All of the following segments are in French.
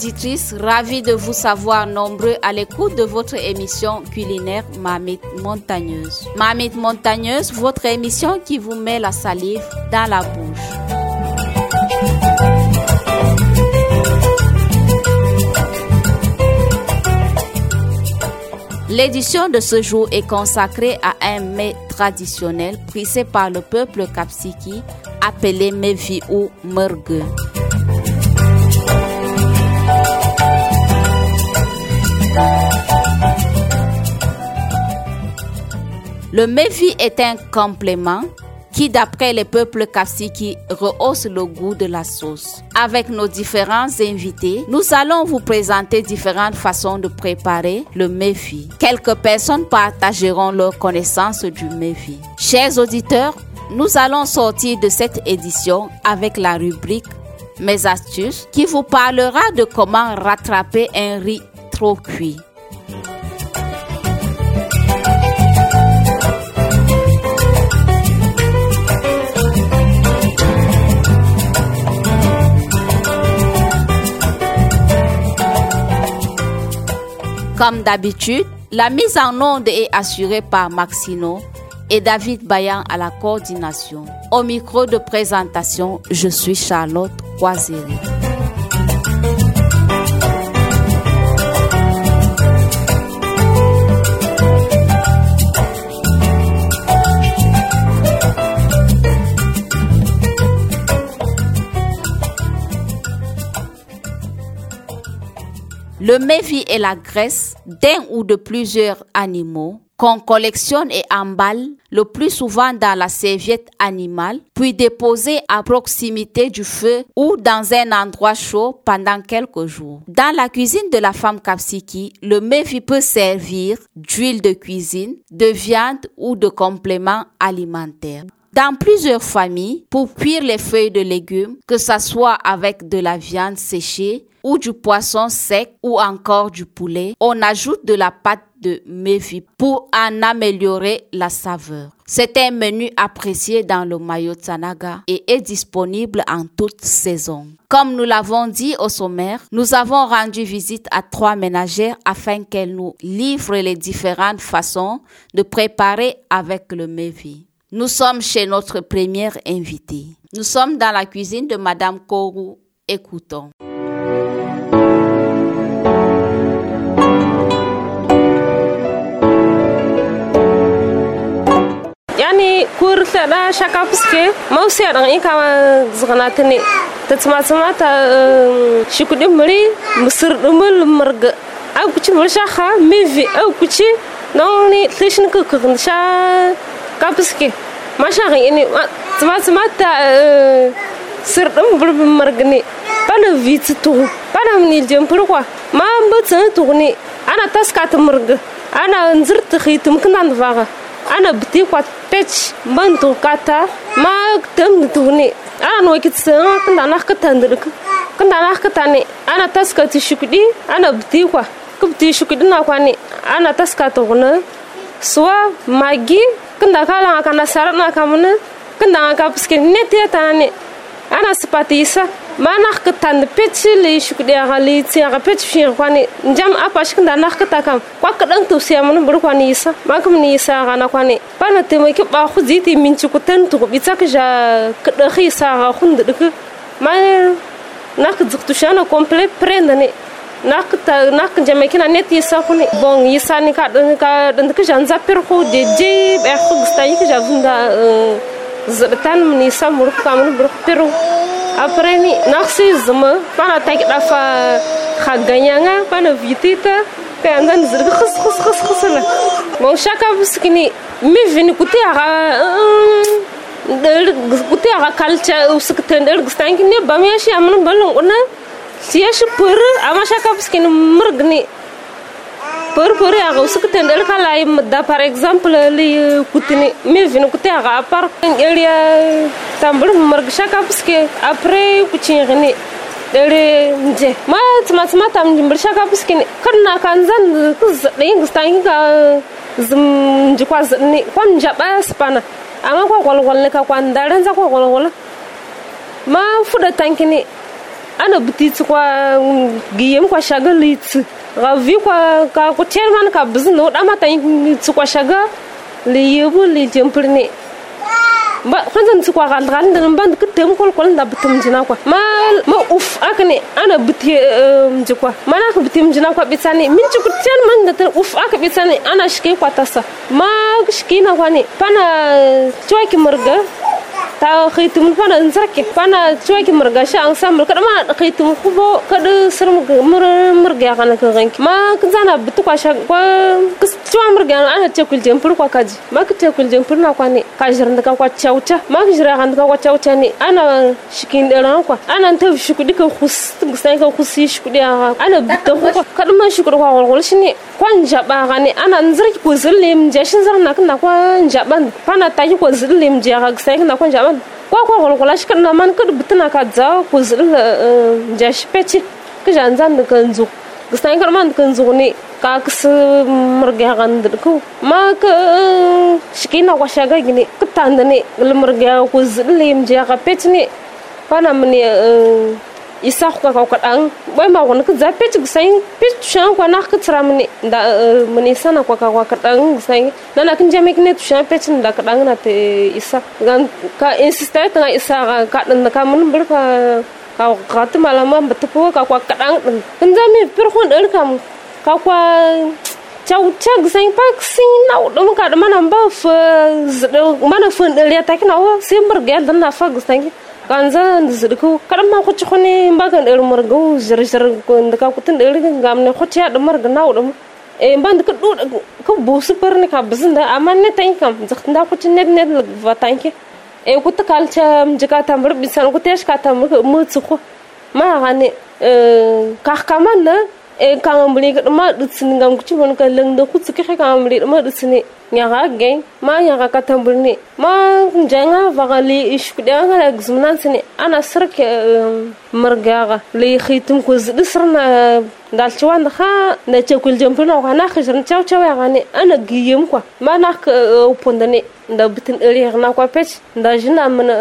Auditrices, ravis de vous savoir nombreux à l'écoute de votre émission culinaire Mamite Montagneuse. Mamite Montagneuse, votre émission qui vous met la salive dans la bouche. L'édition de ce jour est consacrée à un mets traditionnel prisé par le peuple kapsiki appelé mevi ou mergue. Le mevi est un complément qui, d'après les peuples Kapsiki, rehausse le goût de la sauce. Avec nos différents invités, nous allons vous présenter différentes façons de préparer le méfi. Quelques personnes partageront leur connaissance du méfi. Chers auditeurs, nous allons sortir de cette édition avec la rubrique Mes astuces qui vous parlera de comment rattraper un riz trop cuit. Comme d'habitude, la mise en onde est assurée par Maxino et David Bayan à la coordination. Au micro de présentation, je suis Charlotte Croiséry. Le mévi est la graisse d'un ou de plusieurs animaux qu'on collectionne et emballe le plus souvent dans la serviette animale, puis déposé à proximité du feu ou dans un endroit chaud pendant quelques jours. Dans la cuisine de la femme kapsiki, le mévi peut servir d'huile de cuisine, de viande ou de compléments alimentaires dans plusieurs familles pour cuire les feuilles de légumes, que ce soit avec de la viande séchée ou du poisson sec ou encore du poulet. On ajoute de la pâte de mévi pour en améliorer la saveur. C'est un menu apprécié dans le mayo Tsanaga et est disponible en toute saison. Comme nous l'avons dit au sommaire, nous avons rendu visite à trois ménagères afin qu'elles nous livrent les différentes façons de préparer avec le mévi. Nous sommes chez notre première invitée. Nous sommes dans la cuisine de Madame Kourou. Écoutons. yani kur da shaka fuske mausi dan in kama zgana tane ta muri dumul au mevi au kuci non ni kapski masha ini tsma tsma ta sir dum bur margni pana vit tu pana mni jem purwa ma mba eh, tu ni. Ana taska ta murg ana nzir ta khitum knan vaga. Ana bti kwat pech mantu kata ma tem tu ni. Ana no kit sa kna na khata ndruk kna na ni. Ana taska ti shukdi ana bti kwa kubti shukdi na kwani ana taska tugna suwa magi kenda kalaŋa ka nasara na kamne kenda ka pskin ne te tane ana spatisa mana ka tan pechi le shukde ga le ti ga pechi fi kwani njam apa shkin da nak ta kam kwa ka dan tusi amun bur kwani isa ma kam ni isa ga na kwani pana te mai ki ba khu ziti min ci kutan tu bi ta ka ja ka da khisa ga khund dik ma nak ziktu shana komple prendane nak ta nak jeme kina net yisa kuni bon yisa ni ka ka dan ka jan zapir ko de je be eh, ko gusta yi ka javunda eh, zbtan ni sa mur ka mun bur peru apre ni? Nak si zma pana ta ki dafa kha ganyanga pana vitita pe andan zir khus khus khus khus la. Bon chaka buskini mi vini kuti aga eh, mm, der kuti aga kalcha uskten der gusta ki ne bamya shi amun balun ona sieși pârâ, am așa ca puțin mârgni. Pâr pârâ, aga usucă tendel ca la da, par exemplu, li cutini, mi vin cu te aga, apar, el ia tambul mârg, așa apre cu cingini. Dare nje, ma tsma tsma tam jimbir shaka puskini, karna kan zan kuz zaɗin gustan ka zum jikwa zaɗin kwan jaɓa spana, amma kwa kwalwal ne ka kwan za kwa kwalwal. Ma fuda tankini, ana biti kwa giyem kwa shaga litsi. Ga vi kwa ka ku man ka bizin no dama ta tsi kwa shaga li yebu li jempirni ba kwanzan tsi kwa gal gal ndan ban ka tem kol kol nda bitum jina kwa. Ma ma uf akne ana biti mji kwa. Mana ka bitum jina kwa bitsani min ci ku tiyan man da uf aka bitsani ana shike kwa tasa. Ma shike na kwani pana tuwa ki murga. Ta khaytum pana nzarke pana chwaki murga sha an samul kada ma khaytum kubo kada sir mur murga kana ka ganki ma kzana bitu kwa sha kwa chwa murga ana tekul jempur kwa kaji. Ma ka tekul jempur na kwa ne ka jirnda ka kwa chauta ma ka jira kan ka kwa chauta ne ana shikin dera kwa. Ana ta shukudi ka khus sai ka khusi shukudi ana bitu kwa kada ma shukudi kwa wal shine kwa njaba gane ana nzarki ko zillim jashin zarna kana kwa njaban pana ta ko zillim jaga sai kana kwa don kwa kwa gol gola shikir na man kid bitna ka za ku zir ja shpeci ka jan zan da kan zu gistan kar man kan zu ne ka kis murge gan dir ku. Ma ka eh, shikina kwa shaga gine kitan da ne limurge ku zir lim ja ka peci ne pana mne isaxuka eh, eh, ka kwadan boy ma gon ka zape ci gsain pit shan kwa nak tsra mni da mni sana kwa ka kwa kadan gsain na na kin jame tu shan pet da kadan na pe isa. Gan ka insistay ta isa ka dan na mun bir ka ka kat malama betupu ka kwa kadan kin jame pir hon er kam ka kwa eh, chau chak zang pak sing nau dum ka mana mba f mana fun liya tak nau sim bergen na nafag zang kanza zidku kadamma kuchi khuni mbagan der margo zir zir ndaka kutin ngam gamne kuchi ya murga na wudum e mband ka kudu eh, ka busu parne ka bzinda amanne tan kam. Nda kuchi net net va tanke e kut kalcha mjika tamr bisan kutesh ka tamr mu tsukhu ma gane eh, ka na e kan ambli ka ma dutsin ngam kuchi won ka lengda kutsuke ka ambli ma dutsine nyaga gay ma nyaga katamburni ma janga vagali ishkudanga la gzumnan sini ana sirke margaga li khitum ko zidisrna dal chwan kha na chekul jempuna wa na khishrin chaw chaw ya gane ana giyem kwa. Ma na pondane da bitin eri na kwa pech da jina mana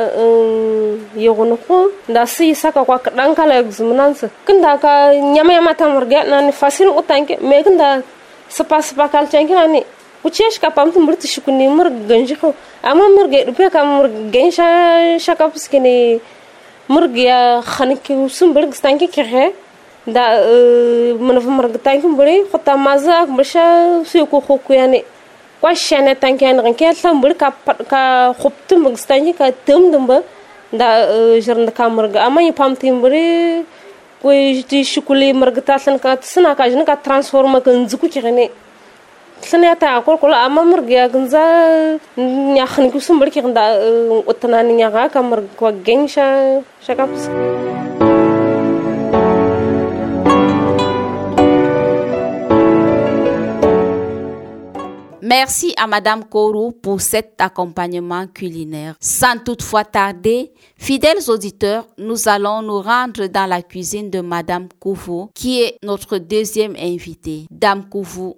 yogono ko da si saka kwa kadan kala gzumnan sa kinda ka nyama yama tamarga na ni fasin utanke me kinda sapa sapa kal chanki na ni. kucheshka pamtu murti shukuni mur ganjiko ama mur gedupe kam mur gensha shakaps kini mur gya khanki usum berg stanki khe da eh, manaf mur tanki buri khota maza mursha su ko khoku yani kwa shana tanki an ganki tham bur ka ka khoptu mur stanki ka tum dumba da eh, jarnd ka mur ama yi pamti buri ko shukuli mur gta than ka tsna ka jin ka transforma kan zuku khe ne Merci à Madame Kourou pour cet accompagnement culinaire. Sans toutefois tarder, fidèles auditeurs, nous allons nous rendre dans la cuisine de Madame Kouvou, qui est notre deuxième invitée. Dame Kouvou,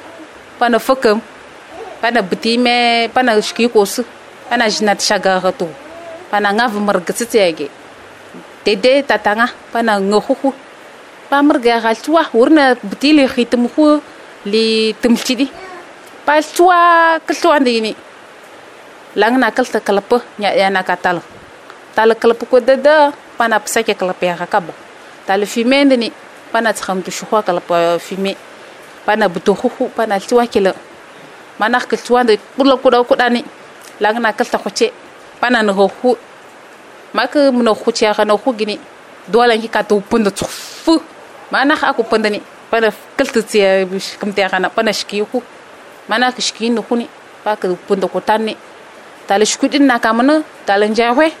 pana fakam pana bitime pana shiki kosu. Pana jinat shaga tu pana ngav marga tsitsege. Dede tatanga pana ngohuhu. Pa marga galtua urna bitili khitum khu li tumchidi pa tua kaltua ndini. Langna kalta kalapa nya ya na katal tal. Kalapa ko dada pana psake kalapa ya kaba tal fime ndini pana tkham tu shuwa kalapa fime pana butu huhu pana tiwa kilo. Mana kil tiwa de kula kuda kuda ni langa kil ta kuce pana na huhu maka mno kuche ya kana hu gini dole ki kato to tufu mana ka ku ni pana kil tia kumtia kamta kana pana shiki hu. Mana kishiki ka shiki ni huni. Pa ka punda ni tala shikuti na kama na tala njahwe.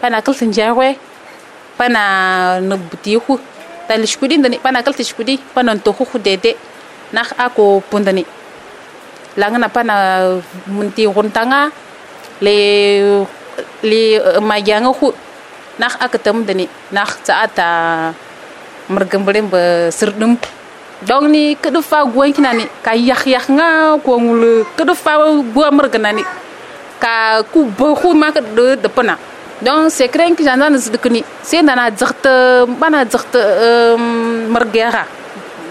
Pana kil ta njahwe. Pana na butihu tala shiku ndani pana kil ta pana to huhu dede. Nak ako pundani langana pana munti guntanga le le magyanga khu nak akatam dani nak ta mergembelin be sirdum donc ni kedo fa gwen kinani ka yak yak nga ko ngul kedo fa bo merganani ka ku bo khu ma ka de pana donc c'est craint que j'en ai de kuni c'est nana dzagt bana mergera.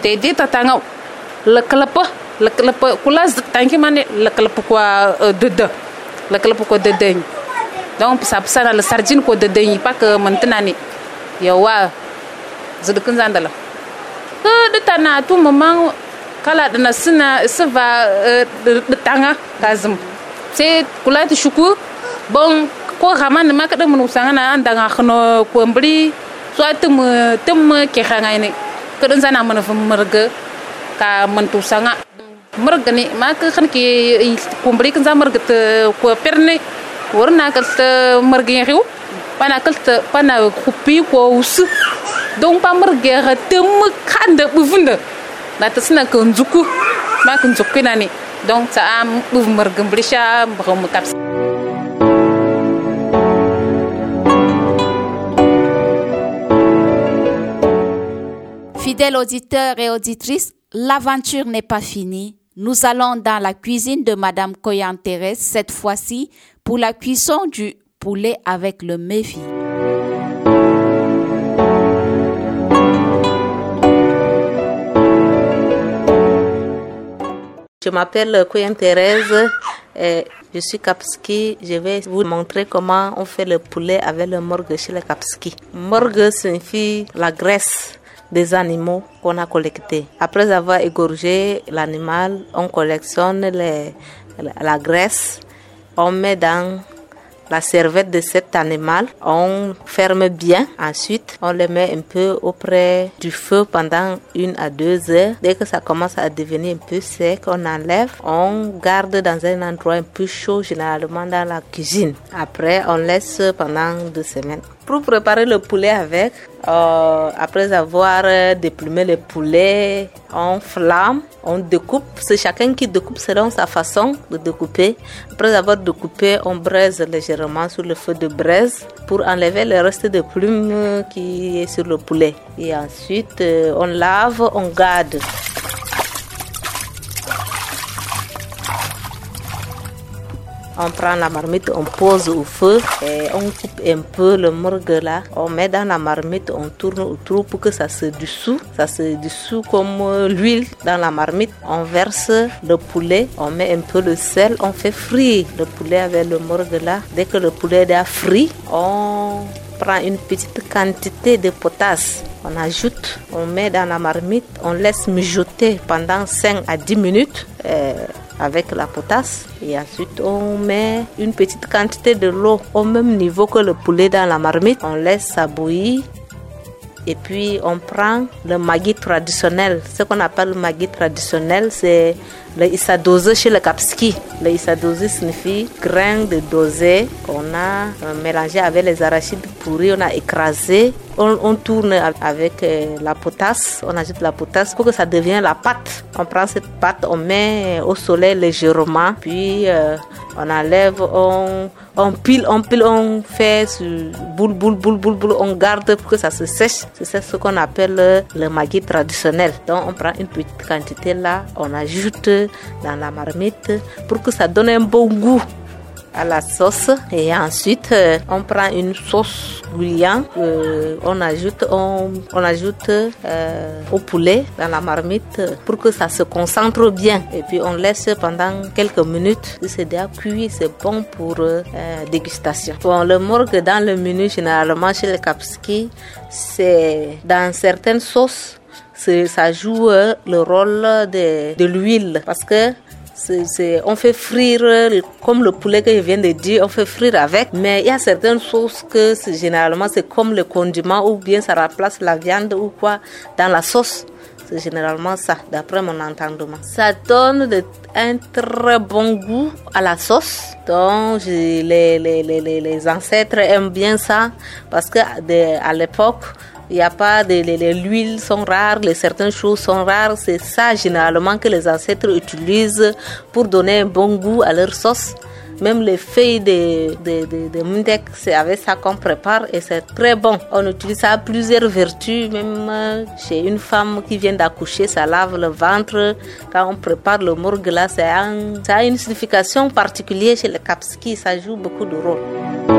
Te de tatanga lëkkalëpa lëkkalëpa kula tanki mane. Lëkkalëpa kwa euh, dëdë lëkkalëpa kwa dëdëñ donc sa pisana le sardine kwa dëdëñ pak mëntinani yawa zëdëkën zandala dëtana tu mamang kala dana sina siva dëtanga kazim sai kula ti shuku bon ko xaman ma kada mun usangana andanga xno ko mbri soit tum tum ke xangay ne. Mana fa ka mantu sanga. Margani ma kan ki kumbri kan za margat ko perne warna kal merga yang riu. Pana kal pana kupi ko us. Dong pa marge ha tem kan da buvunda na ta sina kan zuku ma kan zuku na dong don ta am buv margin brisha mu Fidèles auditeurs et auditrices, l'aventure n'est pas finie. Nous allons dans la cuisine de Madame Koyan Thérèse, cette fois-ci pour la cuisson du poulet avec le méfi. Je m'appelle Koyan Thérèse. Et je suis Kapski. Je vais vous montrer comment on fait le poulet avec le morgue chez les Kapski. Morgue signifie la graisse des animaux qu'on a collectés. Après avoir égorgé l'animal, on collectionne la, graisse, on met dans la serviette de cet animal, on ferme bien. Ensuite, on le met un peu auprès du feu pendant une à deux heures. Dès que ça commence à devenir un peu sec, on enlève. On garde dans un endroit un peu chaud, généralement dans la cuisine. Après, on laisse pendant deux semaines. Pour préparer le poulet avec, euh, après avoir déplumé le poulet, on flamme, on découpe. C'est chacun qui découpe selon sa façon de découper. Après avoir découpé, on braise légèrement sur le feu de braise pour enlever le reste de plumes qui est sur le poulet. Et ensuite, euh, on lave, on garde. On prend la marmite, on pose au feu et on coupe un peu le morgue là. On met dans la marmite, on tourne autour pour que ça se dissout. Ça se dissout comme l'huile dans la marmite. On verse le poulet, on met un peu de sel, on fait frire le poulet avec le morgue là. Dès que le poulet est frit, on prend une petite quantité de potasse. On ajoute, on met dans la marmite, on laisse mijoter pendant 5 à 10 minutes. Euh, avec la potasse et ensuite on met une petite quantité de l'eau au même niveau que le poulet dans la marmite. On laisse ça bouillir et puis on prend le maggi traditionnel. Ce qu'on appelle le traditionnel, c'est le issa dosé chez le Kapski. Le issa dosé signifie grain de dosé qu'on a mélangé avec les arachides pourris, on a écrasé. On, tourne avec la potasse, on ajoute la potasse pour que ça devienne la pâte. On prend cette pâte, on met au soleil légèrement, puis euh, on enlève, on, on pile, on pile, on fait boule, boule, boule, boule, boule, on garde pour que ça se sèche. C'est ce qu'on appelle le maggi traditionnel. Donc on prend une petite quantité là, on ajoute dans la marmite pour que ça donne un bon goût à la sauce et ensuite euh, on prend une sauce bouillante euh, on ajoute on, on ajoute euh, au poulet dans la marmite pour que ça se concentre bien. Et puis on laisse pendant quelques minutes. C'est déjà cuit c'est bon pour dégustation. Bon le morgue dans le menu généralement chez les kapski c'est dans certaines sauces ça joue le rôle de, de l'huile. Parce que on fait frire comme le poulet que je viens de dire, on fait frire avec. Mais il y a certaines sauces que généralement c'est comme le condiment ou bien ça remplace la viande ou quoi dans la sauce. C'est généralement ça, d'après mon entendement. Ça donne de, un très bon goût à la sauce. Donc, les, les, les, les ancêtres aiment bien ça parce que de, à l'époque, Il n'y a pas de les, huiles sont rares, les certaines choses sont rares. C'est ça généralement que les ancêtres utilisent pour donner un bon goût à leur sauce. Même les feuilles de, de, de, de c'est avec ça qu'on prépare et c'est très bon. On utilise ça à plusieurs vertus, même euh, chez une femme qui vient d'accoucher, ça lave le ventre. Quand on prépare le morgue là, ça a une signification particulière chez les Kapski, ça joue beaucoup de rôle.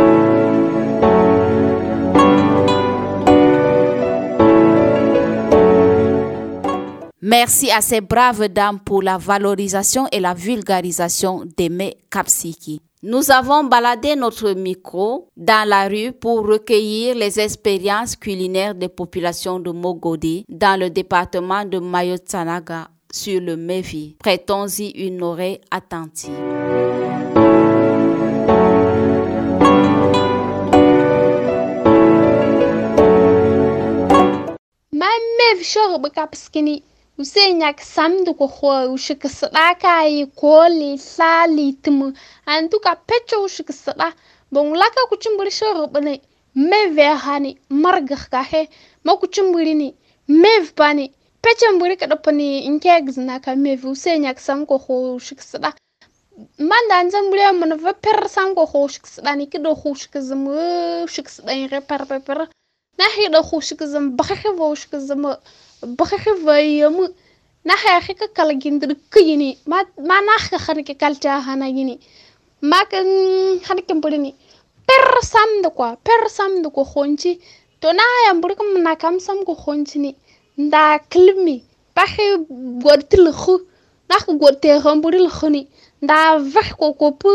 Merci à ces braves dames pour la valorisation et la vulgarisation des mets kapsiki. Nous avons baladé notre micro dans la rue pour recueillir les expériences culinaires des populations de Mogodi dans le département de Mayotsanaga sur le Mevi. Prêtons-y une oreille attentive. Ma Usenya samdu kwa ushika sadaka yi koli sali timu anduka pecho ushika sada bonglaka kuchumbulisha robane meve hani margaka he. Makuchumbulini mev pani pecho mbuli kadopani inkeg zinaka mev usenya sam kwa ushika sada manda anzambule mana va per sam kwa ushika sada ni. Kido ushika zimu ushika sada ni repar per na hido ushika zimu bakhe ushika bakakivayyamu naxeexi ka kala gindiri kayini ma ma naxka xanike kalcahanayini maka xanike mburini per samdi kwa per samdi ko xonci to naxaya mburika mna kam sam ko xoncini nda kilimi baxi gorti lixu naxka gorteexa mburi lixuni nda vex ko kopu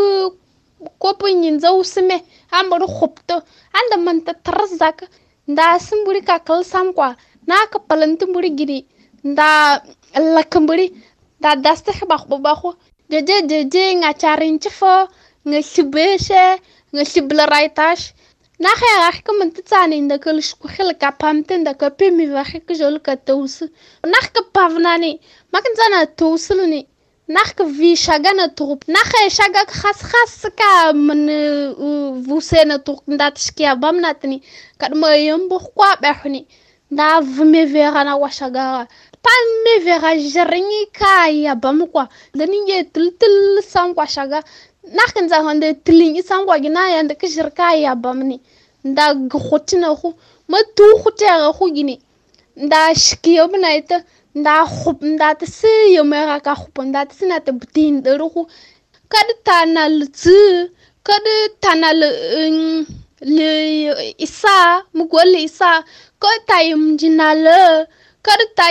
kopu ñinza usime a mburi xupto anda manta tarzaka nda simburi kakil sam kwa naka palantiburi giri nda lakamburi nda dastihi bakbo bakho jeje jeje nga charinchi fo nga sibeshe nga sibla raitash naxa yaxi kamanti tsani nda kalishku xila ka pamte nda ka pimi vaxi ka jolu ka tawsi nax ka pavnani makan tsana tawsilni nax ka vi shaga na turup naxa shaga ka xas xas ka man vuse na turuk nda tishkiya bam natni kadma yambo xkwa bexni Nav me verra na washagara. Pan me verra jaringi kaya bamukwa. Dani ye til til san washaga. Nakin za honde tilin isan kwa gina ya nda kishir kaya bamni. Nda ghotina. Ma tu khutera hu gini. Nda shkiyo bina ita. Nda khup nda ta si yomera ka khup. Nda ta si na ta butin daru hu. Kada tanal zi. kadi tanal... Um, isa mu gol isa ko ta yum jinale kad ta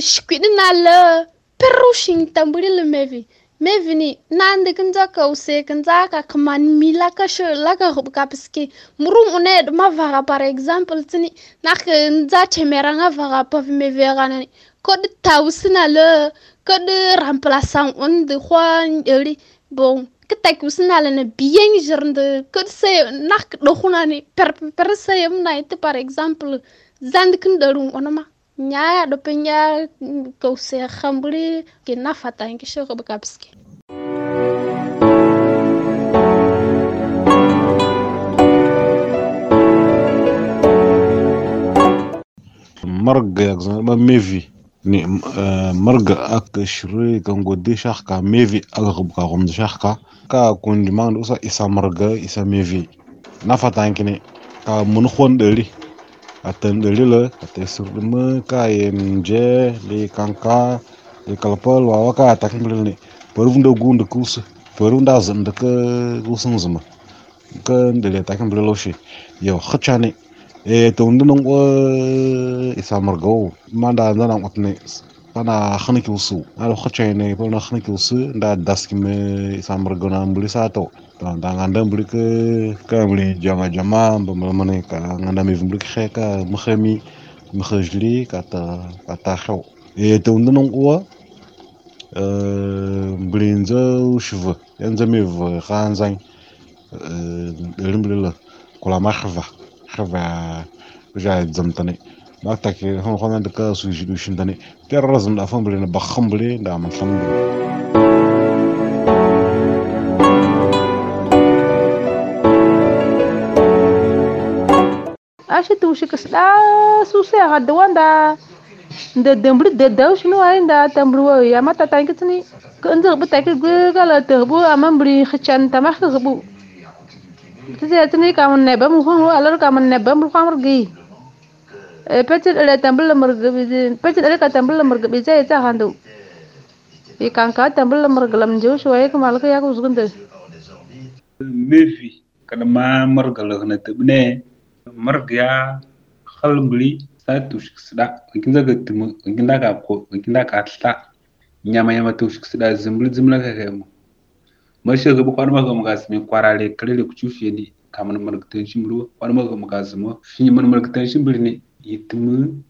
shkwidi na le peru shin tamburi le mevi mevi ni nande kinza ka use kinza ka kaman mila ka sho la ka hub ka piski murum une ma vaga par exemple tini nak nza chemera nga vaga pa mevi ga nani kod ta usina le kod remplaçant on de khwan eri bon كتاك وصلنا لنا بيان جرند كنت سي ناك دوخوناني بر بر سي منايت بار اكزامبل زاند كندرون اونما نيا دوبنيا كوسي خمبري كي نافاتا انكي شوغ بكابسكي مرق ميفي ni marga ak shri kan godi shahka mevi ak ghubka gomd shahka ka kun dimang usa isa marga isa mevi na fatankini ka mun khon deli atan deli la ate surma ka yen je li kanka li kalpol wa ka takin bil ni. Perunda gunda kus perunda zanda ka gusun zuma ka deli lo shi yo khachani e to ndun ngo isa margo manda ndana ngotne ana xaniki su ala xocene bo na xaniki su nda daskime sambar gona mbuli sato. Nda nganda mbuli ke ka mbuli jama jama mbamba mane ka nganda mi mbuli ke ka mkhami mkhajli kata kata xew e te unda nong uwa e, mbuli nza ushva yanza e mi v khanzang e, limbli la kula ma khva khva ja zamtani وجا زمتني ما تاكي هون خون عندك سوجي دوشن تاني تير رزم دافون بلي نبخم بلي دا من خم بلي ashi tu shi kasda su sai ga da wanda da dambri da da shi no ai da tambri wa ya mata ta kitni kan da bu ta ki gala ta bu amambri khichan ta ma bu tse tni ka mun ne ba mu ho alar ka mun ne ba mu khamar gi Pecil ele tambal lemar gebizin. Pecil ele katambal lemar gebiza eta handu. Ikanka tambal lemar gelam jauh suai kemalke ya kusgunde. Mefi kada ma margalah na tibne margya khalgli sa tushik sida kinda ga tim kinda ka ko kinda ka tla nyama yama tushik sida zimbli zimla ka kai mu mashi ga bukwan ma ga mu gasmi kwarare kare da kuchufi ne kamun margtan shimru kwan ma ga mu gasmo shi mun margtan shimbri ne yitimi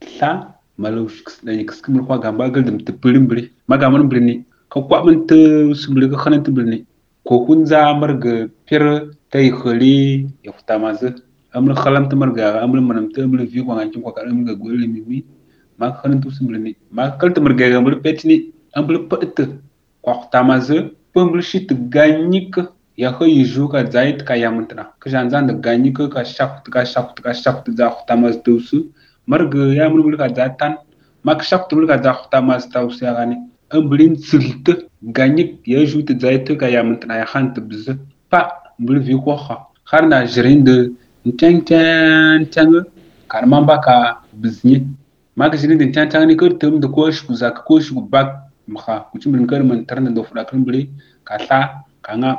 tla malo nani kiski mul kwa gamba gildum tibili mbili maga mun bilini ka kwa mun ti sibili ka khanan ni ko kun za marga pir tay khali yakta mazu amul khalam ti marga amul manam ti amul vi kwa ngancin kwa karam ga golli mimi ma khanan tu ni ma kal ti marga ga mul petini amul patta kwa khta mazu pembul shit ganyik yaxı yujuka dzait ka yamantna kjanzand ganyika ka shakt ka shakt ka shakt za khutamas dusu marg yamul bulka dzatan mak shakt bulka za khutamas tawsi yani amblin silt ganyik yajut dzait ka yamantna ya khant bz pa mbul vi ko kha kharna jrinde ntang tang tang karmamba ka bizni mak jrinde ntang tang ni kurtum de kosh kuzak kosh kubak mkha kuchimrin karman tarna do frakrin bli ka kanga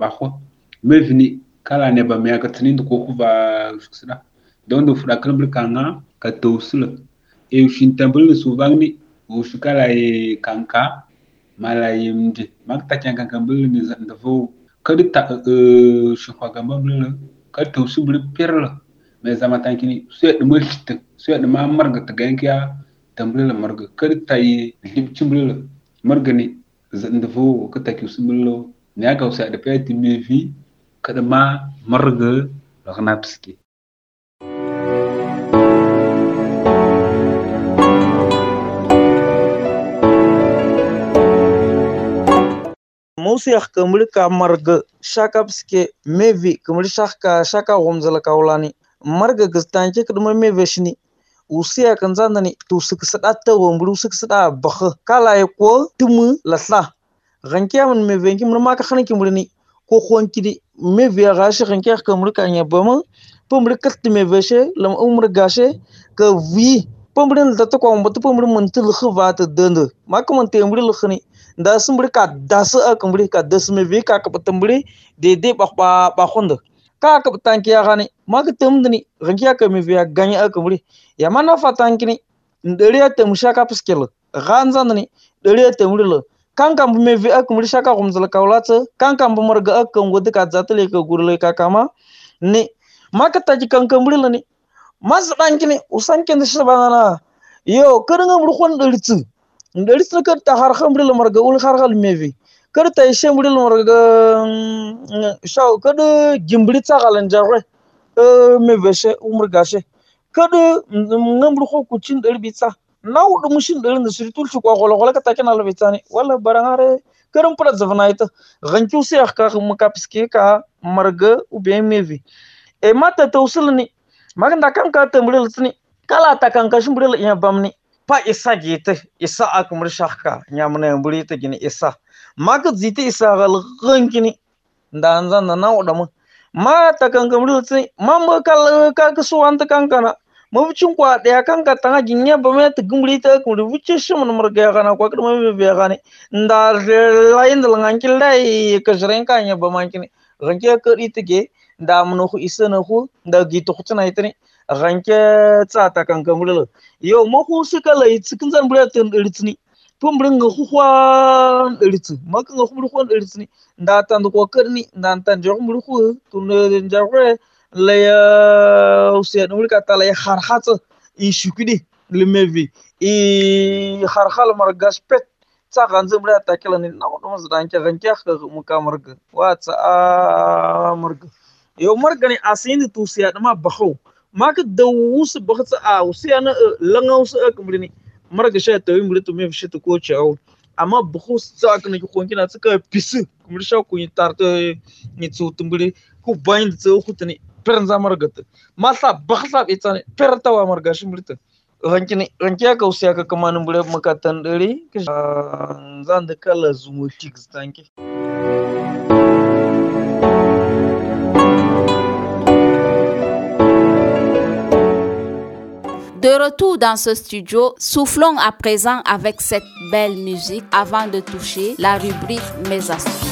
bakhwa mevini kala ne bamea katsinindi kokuva sila dondo fula kalambili kanga katosila e ushintambulini suvangni ushikala e kanka mala e mdi makitacanga kambulini ndavu kadi ta shukwagamba bulila kadi tosi buli pirila me zama tankini suyadima shita suyadima marga tagayankiya tambulila marga kadi tayi libci bulila marga ne nda fo kata ki usumlo ne aka usa da payati mevi kada ma marga lakana psiki موسیخ کمل کا مرګ شاکاپ سکه میوي کمل شاخ کا شاکا غومزل کاولانی مرګ گستان چې کډم میوي شنی usiya kan zandani tu sik sada ta wombru sik sada bakh kala e ko tumu lasla rankiya mun me venki mun ma ka khani ki murni ko khon kidi me via gashi rankiya ka mur ka nya bama. Pumur kat me veshe lam umur gashe ka vi. Pumur da ta ko mbatu pumur mun til khwa ta dende. Ma ka mun te mur khani da sun buri ka da su a kan buri ka da su me vi ka ka patan buri de de ba ba khonda ka ka tanki ya gani ma ka tum dini ranki ka mi biya a ka muri ya ma na fa tanki ni ndere ta musha ka piskelo ganza dini ndere ya ta muri lo kan kan mi vi a ka muri shaka kum ka kaulata kan kan bu marga a ka ka zatale ka gurle ka kama ni ma ka taji kan muri lo ni ma su tanki ni usan kin ba na yo ka ringa muri kon ndere tsu tsu ka ta harka muri lo marga ul harka hal mi करताय tsa वर्ग शावकड me कालंजार मेवेशे उमरगाशे kada ngambru ko kuchin cin dar bitsa na wudu mushin dar da siritul shi kwa gola gola ka take na lobitsa ni wala barangare kada pula zavna ita ghanchu se akka muka piske ka marga ube mevi e eh, mata tausul ni. Maganda kan ka tambulil tsini kala ta kan kashin iya bam ni. Pa isa gite isa akumur shakka mbudil bulita gini isa makat zite isagal gankini nda dan zan nawo da mun ma ta kankan ru tsi mamba kal ka ka suwan ta kankana mabucin kwa daya kanka tanga jinya ba me ta gumri ta ku ru bucce shi mun murga kana. Kwa kirma be be ya nda lain da langankil dai ka jiren kan ya ba mankini ranke ka ri take nda mun ku isana ku nda gi to ku tana itani ranke tsa ta kankan ru yo mo ku suka lai cikin zan tumbulin nga huhwan elitsi maka nga elitsi ni. Nda tan kau kerni nda tan jor humbul hu tunde jarwe le eh, usia nul kata leya harhat isu shukidi lima v i harhal merk gaspet tsa ganze mra ta kala ni. Na ko zdan ke ganke ka muka marga wa tsa marga yo marga ni asin tu usia nama bahu maka dawus bakhtsa a usia na eh, langaus akmri eh, ni. marga sha ta yim leto me shi ta ko cha au amma buhu sa ka ne ko kina tsaka pisu kuma sha ku yi tar ta ni tsu tumbuli ku bayin da tsu ku tani perin za marga ta masa baksa ita ne per ta wa marga shi multa rankini rankiya ka usiya ka kama nan bure makatan dare zan da kala zumo tigs tanki De retour dans ce studio, soufflons à présent avec cette belle musique avant de toucher la rubrique Mes astuces.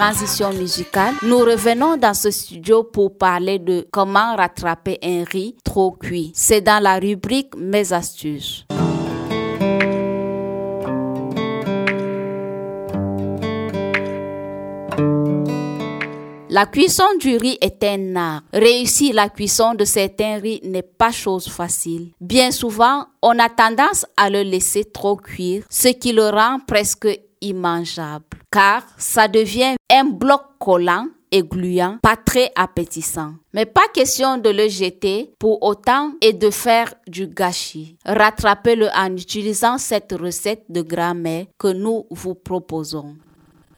Transition musicale, nous revenons dans ce studio pour parler de comment rattraper un riz trop cuit. C'est dans la rubrique Mes astuces. La cuisson du riz est un art. Réussir la cuisson de certains riz n'est pas chose facile. Bien souvent, on a tendance à le laisser trop cuire, ce qui le rend presque car ça devient un bloc collant et gluant, pas très appétissant. Mais pas question de le jeter pour autant et de faire du gâchis. Rattrapez-le en utilisant cette recette de grammaire que nous vous proposons.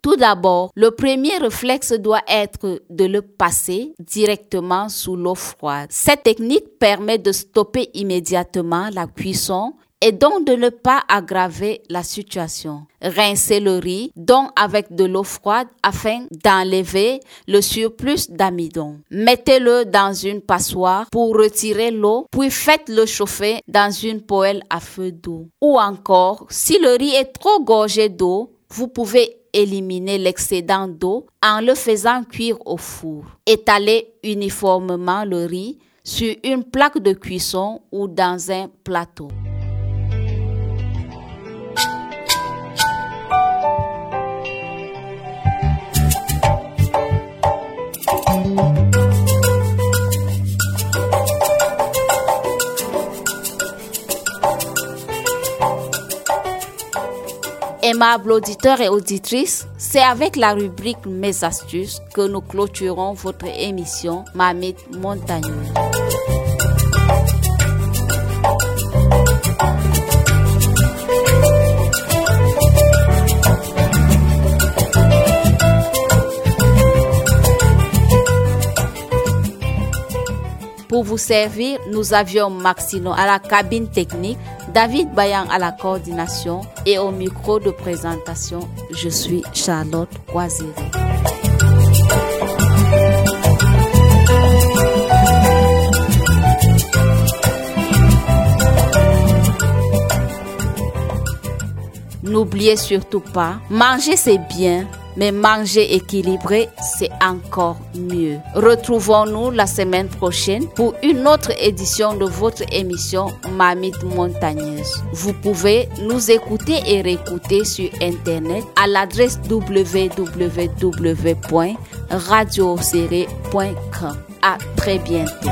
Tout d'abord, le premier réflexe doit être de le passer directement sous l'eau froide. Cette technique permet de stopper immédiatement la cuisson et donc de ne pas aggraver la situation. Rincez le riz donc avec de l'eau froide afin d'enlever le surplus d'amidon. Mettez-le dans une passoire pour retirer l'eau, puis faites-le chauffer dans une poêle à feu doux. Ou encore, si le riz est trop gorgé d'eau, vous pouvez éliminer l'excédent d'eau en le faisant cuire au four. Étalez uniformément le riz sur une plaque de cuisson ou dans un plateau. Aimables auditeurs et auditrices, c'est avec la rubrique Mes astuces que nous clôturons votre émission Mamite Montagne. Pour vous servir, nous avions Maxino à la cabine technique, David Bayan à la coordination et au micro de présentation, je suis Charlotte Oisiri. N'oubliez surtout pas, manger c'est bien, mais manger équilibré, c'est encore mieux. Retrouvons-nous la semaine prochaine pour une autre édition de votre émission Mamite Montagneuse. Vous pouvez nous écouter et réécouter sur Internet à l'adresse www.radioserré.com. À très bientôt.